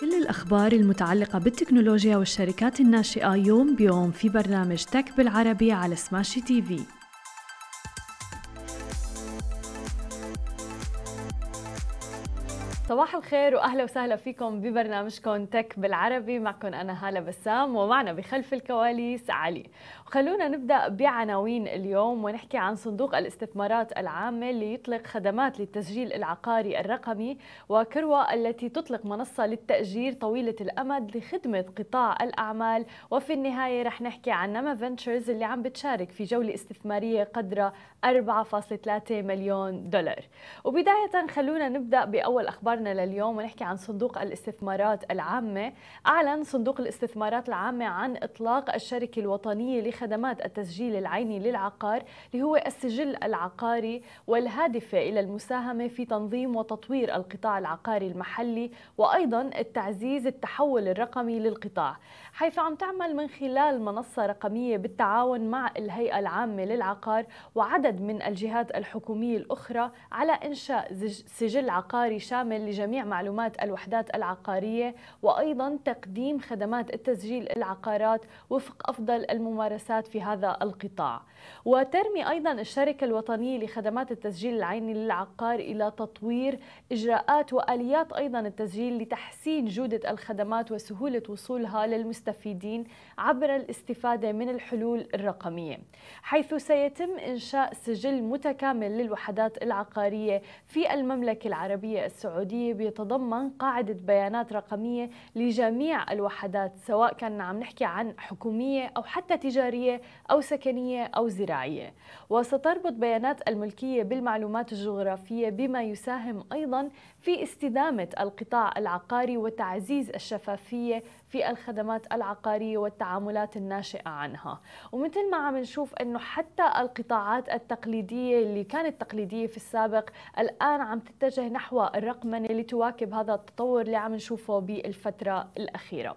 كل الأخبار المتعلقة بالتكنولوجيا والشركات الناشئة يوم بيوم في برنامج تك بالعربي على سماشي تي في. صباح الخير وأهلا وسهلا فيكم ببرنامجكم تك بالعربي. معكم أنا هالة بسام ومعنا بخلف الكواليس علي. خلونا نبدأ بعناوين اليوم ونحكي عن صندوق الاستثمارات العامة اللي يطلق خدمات للتسجيل العقاري الرقمي وكروة التي تطلق منصة للتأجير طويلة الأمد لخدمة قطاع الأعمال. وفي النهاية رح نحكي عن نما فينتشرز اللي عم بتشارك في جولة استثمارية قدرها 4.3 مليون دولار. وبداية خلونا نبدأ بأول أخبارنا لليوم ونحكي عن صندوق الاستثمارات العامة. أعلن صندوق الاستثمارات العامة عن إطلاق الشركة الوطنية خدمات التسجيل العيني للعقار اللي هو السجل العقاري والهادفة إلى المساهمة في تنظيم وتطوير القطاع العقاري المحلي وأيضا التعزيز التحول الرقمي للقطاع. حيث عم تعمل من خلال منصة رقمية بالتعاون مع الهيئة العامة للعقار وعدد من الجهات الحكومية الأخرى على إنشاء سجل عقاري شامل لجميع معلومات الوحدات العقارية وأيضا تقديم خدمات التسجيل العقارات وفق أفضل الممارسات في هذا القطاع. وترمي أيضا الشركة الوطنية لخدمات التسجيل العيني للعقار إلى تطوير إجراءات وآليات أيضا التسجيل لتحسين جودة الخدمات وسهولة وصولها للمستخدمين المستفيدين عبر الاستفادة من الحلول الرقمية. حيث سيتم إنشاء سجل متكامل للوحدات العقارية في المملكة العربية السعودية بيتضمن قاعدة بيانات رقمية لجميع الوحدات سواء كان عم نحكي عن حكومية أو حتى تجارية. أو سكنية أو زراعية. وستربط بيانات الملكية بالمعلومات الجغرافية بما يساهم أيضا في استدامة القطاع العقاري وتعزيز الشفافية في الخدمات العقارية والتعاملات الناشئة عنها. ومثل ما عم نشوف أنه حتى القطاعات التقليدية اللي كانت تقليدية في السابق الآن عم تتجه نحو الرقمنة لتواكب هذا التطور اللي عم نشوفه بالفترة الأخيرة.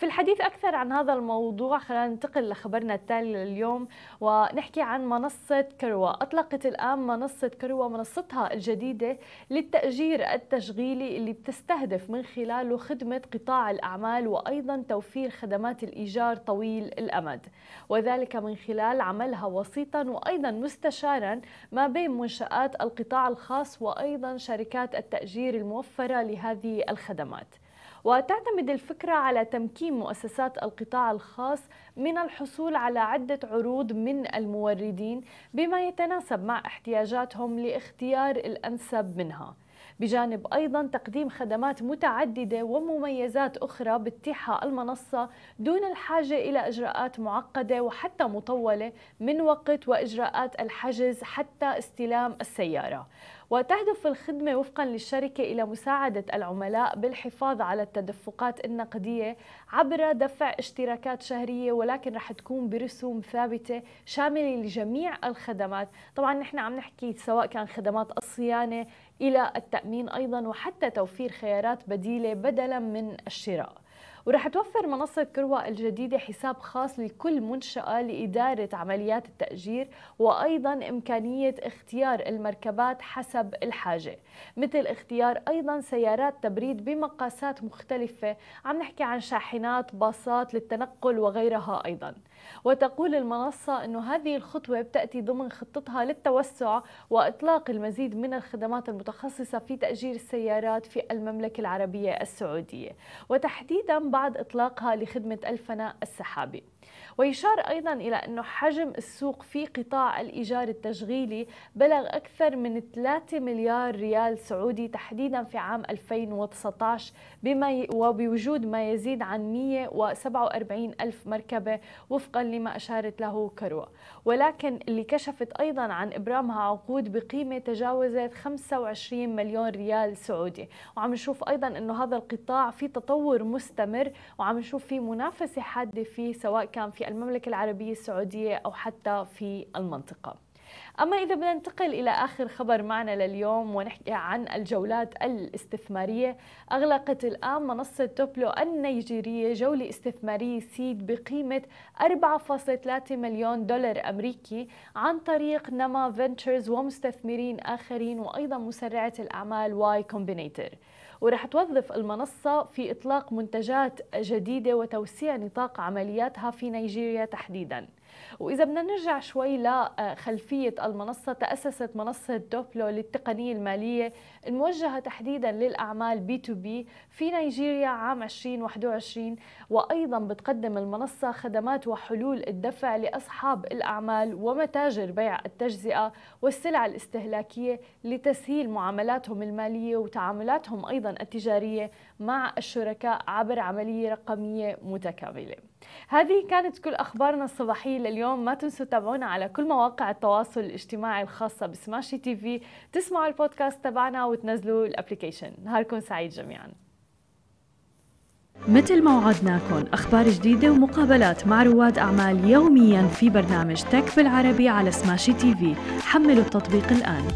في الحديث أكثر عن هذا الموضوع خلينا ننتقل لخبرنا التالي لليوم ونحكي عن منصة كروة. أطلقت الآن منصة كروة منصتها الجديدة للتأجير التشغيلي اللي بتستهدف من خلاله خدمة قطاع الأعمال وأيضا توفير خدمات الإيجار طويل الأمد. وذلك من خلال عملها وسيطا وأيضا مستشارا ما بين منشآت القطاع الخاص وأيضا شركات التأجير الموفرة لهذه الخدمات. وتعتمد الفكرة على تمكين مؤسسات القطاع الخاص من الحصول على عدة عروض من الموردين بما يتناسب مع احتياجاتهم لاختيار الأنسب منها. بجانب أيضا تقديم خدمات متعددة ومميزات أخرى بتتيحها المنصة دون الحاجة إلى إجراءات معقدة وحتى مطولة من وقت وإجراءات الحجز حتى استلام السيارة. وتهدف الخدمة وفقا للشركة إلى مساعدة العملاء بالحفاظ على التدفقات النقدية عبر دفع اشتراكات شهرية ولكن رح تكون برسوم ثابتة شاملة لجميع الخدمات. طبعا نحن عم نحكي سواء كان خدمات الصيانة إلى التأمين أيضا وحتى توفير خيارات بديلة بدلا من الشراء. ورح توفر منصة كروة الجديدة حساب خاص لكل منشأة لإدارة عمليات التأجير وأيضا إمكانية اختيار المركبات حسب الحاجة. مثل اختيار أيضا سيارات تبريد بمقاسات مختلفة. عم نحكي عن شاحنات باصات للتنقل وغيرها أيضا. وتقول المنصة أن هذه الخطوة بتأتي ضمن خطتها للتوسع وإطلاق المزيد من الخدمات المتخصصة في تأجير السيارات في المملكة العربية السعودية. وتحديدا بعد إطلاقها لخدمة الفناء السحابي. ويشار أيضا إلى أن حجم السوق في قطاع الإيجار التشغيلي بلغ أكثر من 3 مليار ريال سعودي تحديدا في عام 2019 بما ي... وبوجود ما يزيد عن 147 ألف مركبة وفقا لما أشارت له كروة. ولكن اللي كشفت أيضا عن إبرامها عقود بقيمة تجاوزت 25 مليون ريال سعودي. وعم نشوف أيضا أنه هذا القطاع في تطور مستمر وعم نشوف في منافسة حادة فيه سواء كان في المملكة العربية السعودية أو حتى في المنطقة. أما إذا بدنا ننتقل إلى آخر خبر معنا لليوم ونحكي عن الجولات الاستثمارية أغلقت الآن منصة توبلو النيجيرية جولة استثمارية سيد بقيمة 4.3 مليون دولار أمريكي عن طريق Nama Ventures ومستثمرين آخرين وأيضا مسرعة الأعمال Y Combinator. ورح توظف المنصة في إطلاق منتجات جديدة وتوسيع نطاق عملياتها في نيجيريا تحديداً. وإذا بدنا نرجع شوي لخلفية المنصة تأسست منصة Duplo للتقنية المالية الموجهة تحديدا للأعمال B2B في نيجيريا عام 2021 وأيضا بتقدم المنصة خدمات وحلول الدفع لأصحاب الأعمال ومتاجر بيع التجزئة والسلع الاستهلاكية لتسهيل معاملاتهم المالية وتعاملاتهم أيضا التجارية مع الشركاء عبر عملية رقمية متكاملة. هذه كانت كل أخبارنا الصباحية لليوم. ما تنسوا تتابعونا على كل مواقع التواصل الاجتماعي الخاصة ب Smashi TV. تسمعوا البودكاست تبعنا وتنزلوا ال application. نهاركم سعيد جميعا. مثل ما وعدناكم أخبار جديدة ومقابلات مع رواد أعمال يوميا في برنامج تك بالعربي على سماشي تي في. حملوا التطبيق الآن.